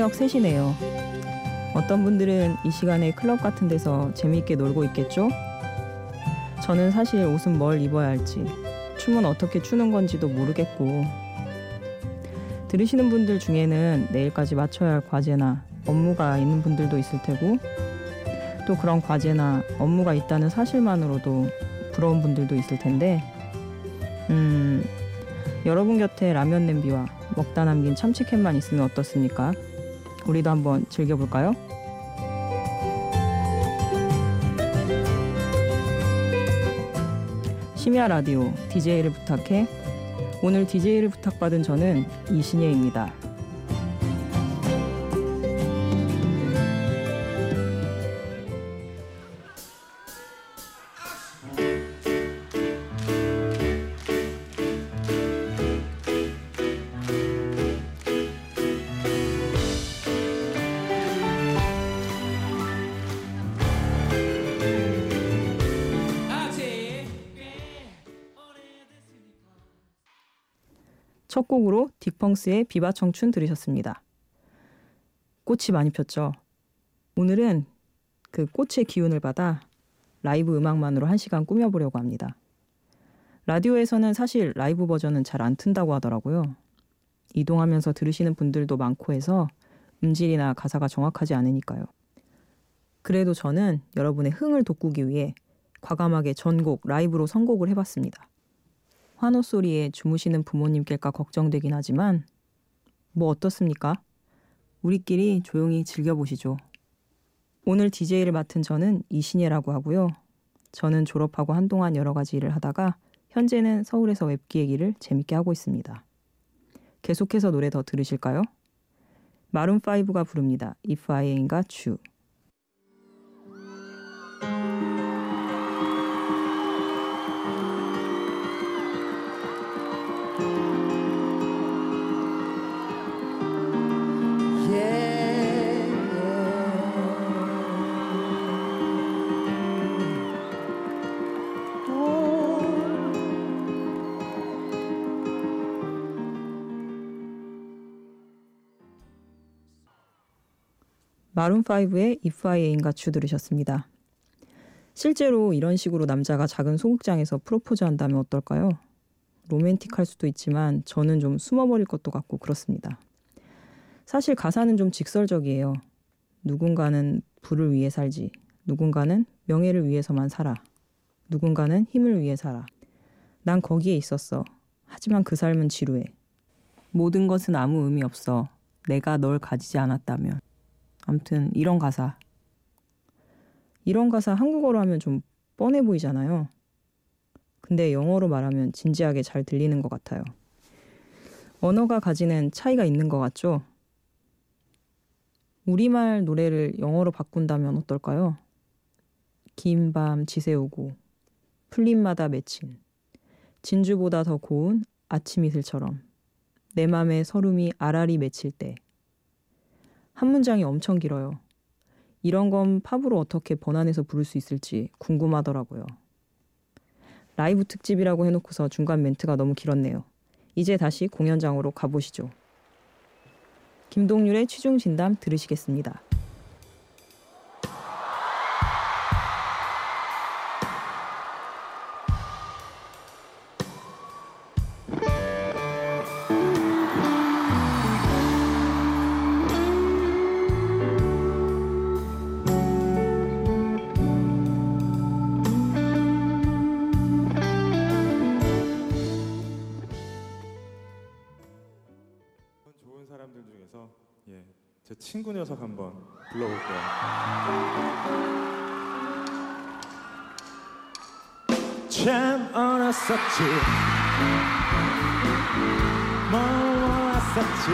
새벽 3시네요. 어떤 분들은 이 시간에 클럽 같은 데서 재미있게 놀고 있겠죠? 저는 사실 옷은 뭘 입어야 할지, 춤은 어떻게 추는 건지도 모르겠고, 들으시는 분들 중에는 내일까지 맞춰야 할 과제나 업무가 있는 분들도 있을 테고, 또 그런 과제나 업무가 있다는 사실만으로도 부러운 분들도 있을 텐데, 음, 여러분 곁에 라면 냄비와 먹다 남긴 참치캔만 있으면 어떻습니까? 우리도 한번 즐겨볼까요? 심야 라디오 DJ를 부탁해 오늘 DJ를 부탁받은 저는 이신예입니다. 첫 곡으로 딕펑스의 비바 청춘 들으셨습니다. 꽃이 많이 폈죠. 오늘은 그 꽃의 기운을 받아 라이브 음악만으로 한 시간 꾸며보려고 합니다. 라디오에서는 사실 라이브 버전은 잘 안 튼다고 하더라고요. 이동하면서 들으시는 분들도 많고 해서 음질이나 가사가 정확하지 않으니까요. 그래도 저는 여러분의 흥을 돋구기 위해 과감하게 전곡 라이브로 선곡을 해봤습니다. 환호 소리에 주무시는 부모님께까 걱정되긴 하지만 뭐 어떻습니까? 우리끼리 조용히 즐겨보시죠. 오늘 DJ를 맡은 저는 이신예라고 하고요. 저는 졸업하고 한동안 여러 가지 일을 하다가 현재는 서울에서 웹기획 일을 재밌게 하고 있습니다. 계속해서 노래 더 들으실까요? 마룬5가 부릅니다. If I Ain't Got You. 마룬5의 If I Got You 들으셨습니다. 실제로 이런 식으로 남자가 작은 소극장에서 프로포즈 한다면 어떨까요? 로맨틱할 수도 있지만 저는 좀 숨어버릴 것도 같고 그렇습니다. 사실 가사는 좀 직설적이에요. 누군가는 부를 위해 살지. 누군가는 명예를 위해서만 살아. 누군가는 힘을 위해 살아. 난 거기에 있었어. 하지만 그 삶은 지루해. 모든 것은 아무 의미 없어. 내가 널 가지지 않았다면. 아무튼 이런 가사. 이런 가사 한국어로 하면 좀 뻔해 보이잖아요. 근데 영어로 말하면 진지하게 잘 들리는 것 같아요. 언어가 가지는 차이가 있는 것 같죠? 우리말 노래를 영어로 바꾼다면 어떨까요? 긴 밤 지새우고 풀잎마다 맺힌 진주보다 더 고운 아침 이슬처럼 내 맘에 서름이 아라리 맺힐 때 한 문장이 엄청 길어요. 이런 건 팝으로 어떻게 번안해서 부를 수 있을지 궁금하더라고요. 라이브 특집이라고 해놓고서 중간 멘트가 너무 길었네요. 이제 다시 공연장으로 가보시죠. 김동률의 취중 진담 들으시겠습니다. 녀석 한번 불러볼게요. 참 어렸었지. 멀었었지.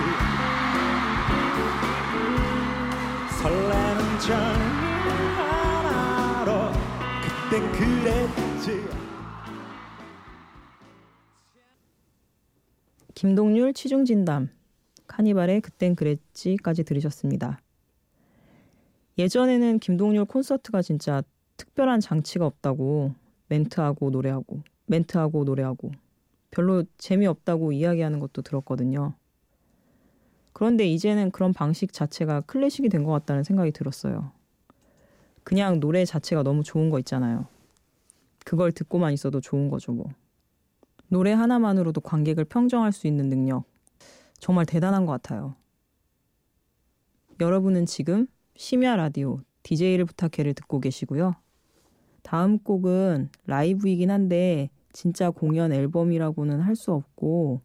설레는 젊은 하나로 그땐 그랬지. 김동률 취중 진담 카니발의 그땐 그랬지까지 들으셨습니다. 예전에는 김동률 콘서트가 진짜 특별한 장치가 없다고 멘트하고 노래하고 멘트하고 노래하고 별로 재미없다고 이야기하는 것도 들었거든요. 그런데 이제는 그런 방식 자체가 클래식이 된 것 같다는 생각이 들었어요. 그냥 노래 자체가 너무 좋은 거 있잖아요. 그걸 듣고만 있어도 좋은 거죠, 뭐. 노래 하나만으로도 관객을 평정할 수 있는 능력. 정말 대단한 것 같아요. 여러분은 지금 심야 라디오 DJ를 부탁해를 듣고 계시고요. 다음 곡은 라이브이긴 한데 진짜 공연 앨범이라고는 할 수 없고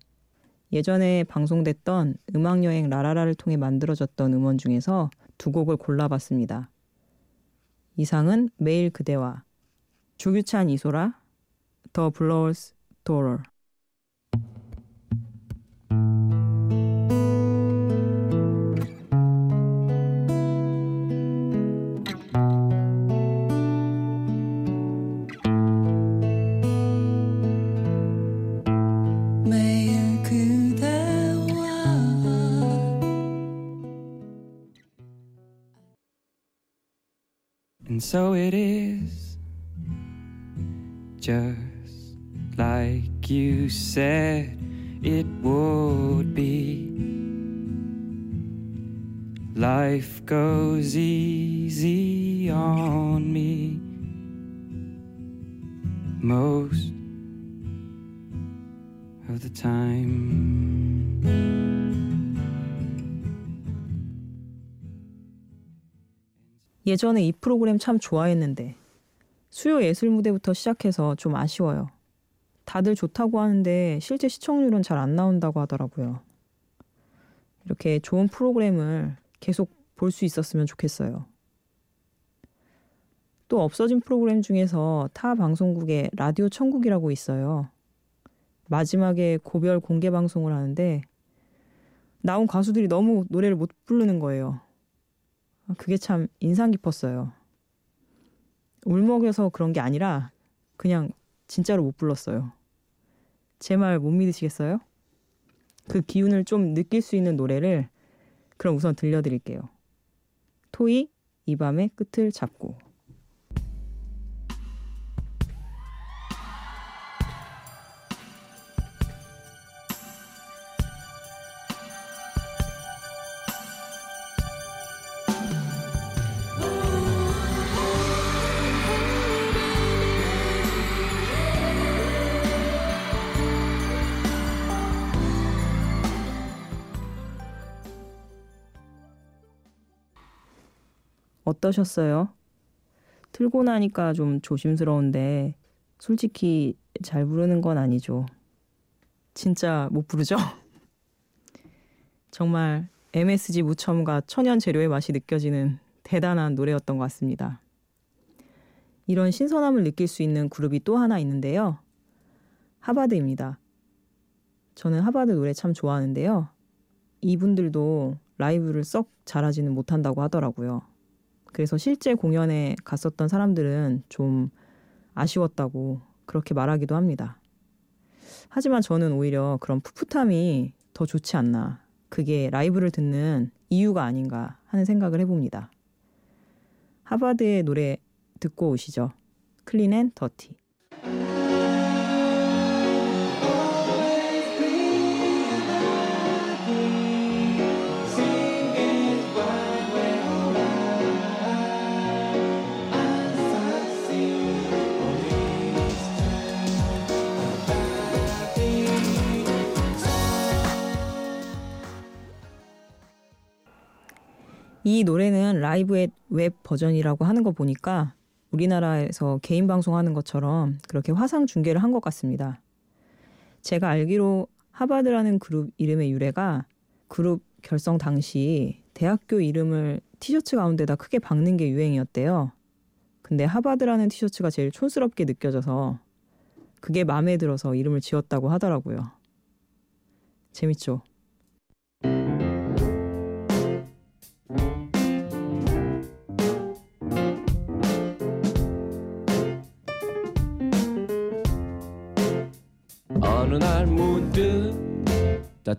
예전에 방송됐던 음악여행 라라라를 통해 만들어졌던 음원 중에서 두 곡을 골라봤습니다. 이상은 매일 그대와 조규찬 이소라 더 블러울스 도러 Life goes easy on me most of the time. 예전에 이 프로그램 참 좋아했는데 수요 예술 무대부터 시작해서 좀 아쉬워요. 다들 좋다고 하는데 실제 시청률은 잘 안 나온다고 하더라고요. 이렇게 좋은 프로그램을 계속 볼 수 있었으면 좋겠어요. 또 없어진 프로그램 중에서 타 방송국에 라디오 천국이라고 있어요. 마지막에 고별 공개 방송을 하는데 나온 가수들이 너무 노래를 못 부르는 거예요. 그게 참 인상 깊었어요. 울먹여서 그런 게 아니라 그냥 진짜로 못 불렀어요. 제 말 못 믿으시겠어요? 그 기운을 좀 느낄 수 있는 노래를 그럼 우선 들려드릴게요. 토이 이 밤의 끝을 잡고 어떠셨어요? 틀고 나니까 좀 조심스러운데 솔직히 잘 부르는 건 아니죠. 진짜 못 부르죠? 정말 MSG 무첨과 천연 재료의 맛이 느껴지는 대단한 노래였던 것 같습니다. 이런 신선함을 느낄 수 있는 그룹이 또 하나 있는데요. 하바드입니다. 저는 하바드 노래 참 좋아하는데요. 이분들도 라이브를 썩 잘하지는 못한다고 하더라고요. 그래서 실제 공연에 갔었던 사람들은 좀 아쉬웠다고 그렇게 말하기도 합니다. 하지만 저는 오히려 그런 풋풋함이 더 좋지 않나. 그게 라이브를 듣는 이유가 아닌가 하는 생각을 해봅니다. 하바드의 노래 듣고 오시죠. Clean and Dirty. 이 노래는 라이브의 웹 버전이라고 하는 거 보니까 우리나라에서 개인 방송하는 것처럼 그렇게 화상 중계를 한 것 같습니다. 제가 알기로 하바드라는 그룹 이름의 유래가 그룹 결성 당시 대학교 이름을 티셔츠 가운데다 크게 박는 게 유행이었대요. 근데 하바드라는 티셔츠가 제일 촌스럽게 느껴져서 그게 마음에 들어서 이름을 지었다고 하더라고요. 재밌죠?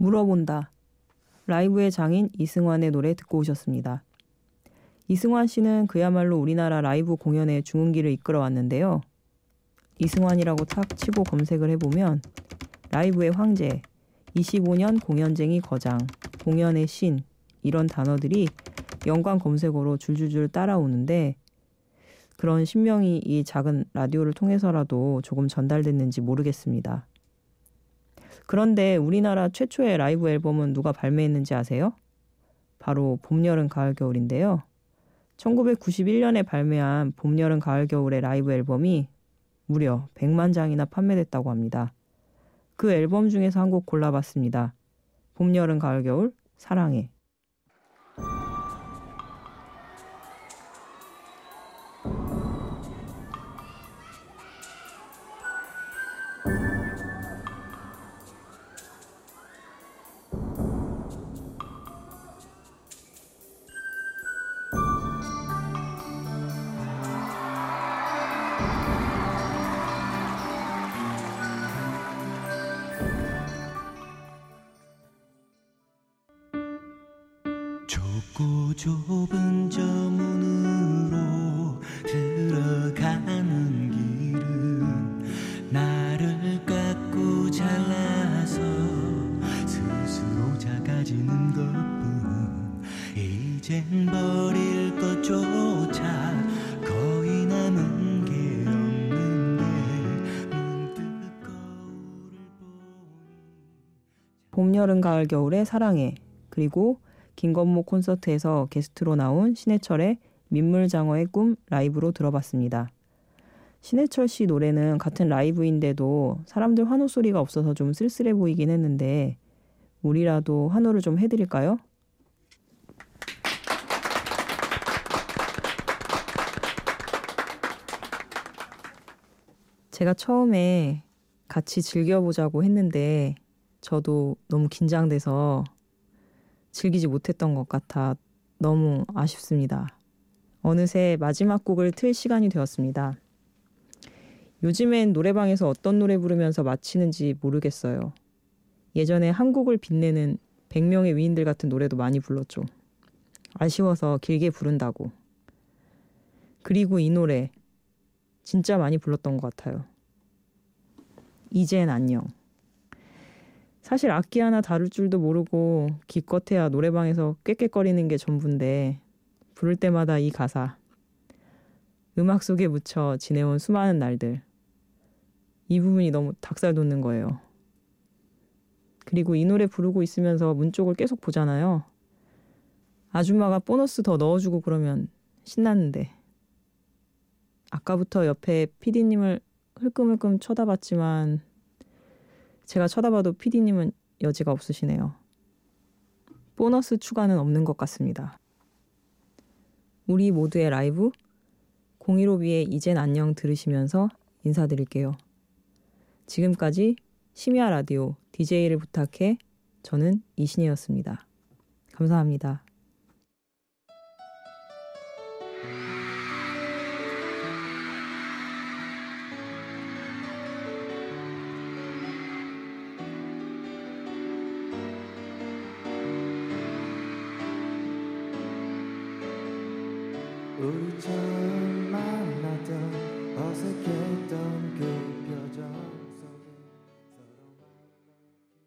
물어본다. 라이브의 장인 이승환의 노래 듣고 오셨습니다. 이승환 씨는 그야말로 우리나라 라이브 공연의 중흥기를 이끌어 왔는데요. 이승환이라고 탁 치고 검색을 해보면 라이브의 황제, 25년 공연쟁이 거장, 공연의 신 이런 단어들이 연관 검색어로 줄줄줄 따라오는데 그런 신명이 이 작은 라디오를 통해서라도 조금 전달됐는지 모르겠습니다. 그런데 우리나라 최초의 라이브 앨범은 누가 발매했는지 아세요? 바로 봄, 여름, 가을, 겨울인데요. 1991년에 발매한 봄, 여름, 가을, 겨울의 라이브 앨범이 무려 100만 장이나 판매됐다고 합니다. 그 앨범 중에서 한 곡 골라봤습니다. 봄, 여름, 가을, 겨울, 사랑해. 좁고 좁은 저 문으로 들어가는 길은 나를 깎고 잘라서 스스로 작아지는 것뿐 이젠 버릴 것조차 거의 남은 봄, 여름, 가을, 겨울의 사랑해. 그리고 김건모 콘서트에서 게스트로 나온 신해철의 민물장어의 꿈 라이브로 들어봤습니다. 신해철 씨 노래는 같은 라이브인데도 사람들 환호 소리가 없어서 좀 쓸쓸해 보이긴 했는데 우리라도 환호를 좀 해드릴까요? 제가 처음에 같이 즐겨보자고 했는데 저도 너무 긴장돼서 즐기지 못했던 것 같아 너무 아쉽습니다. 어느새 마지막 곡을 틀 시간이 되었습니다. 요즘엔 노래방에서 어떤 노래 부르면서 마치는지 모르겠어요. 예전에 한국을 빛내는 100명의 위인들 같은 노래도 많이 불렀죠. 아쉬워서 길게 부른다고. 그리고 이 노래 진짜 많이 불렀던 것 같아요. 이젠 안녕. 사실 악기 하나 다룰 줄도 모르고 기껏해야 노래방에서 꾀꾀거리는 게 전부인데 부를 때마다 이 가사 음악 속에 묻혀 지내온 수많은 날들 이 부분이 너무 닭살 돋는 거예요. 그리고 이 노래 부르고 있으면서 문 쪽을 계속 보잖아요. 아줌마가 보너스 더 넣어주고 그러면 신났는데 아까부터 옆에 피디님을 흘끔흘끔 쳐다봤지만 제가 쳐다봐도 PD님은 여지가 없으시네요. 보너스 추가는 없는 것 같습니다. 우리 모두의 라이브 015B의 이젠 안녕 들으시면서 인사드릴게요. 지금까지 심야 라디오 DJ를 부탁해 저는 이신이었습니다. 감사합니다.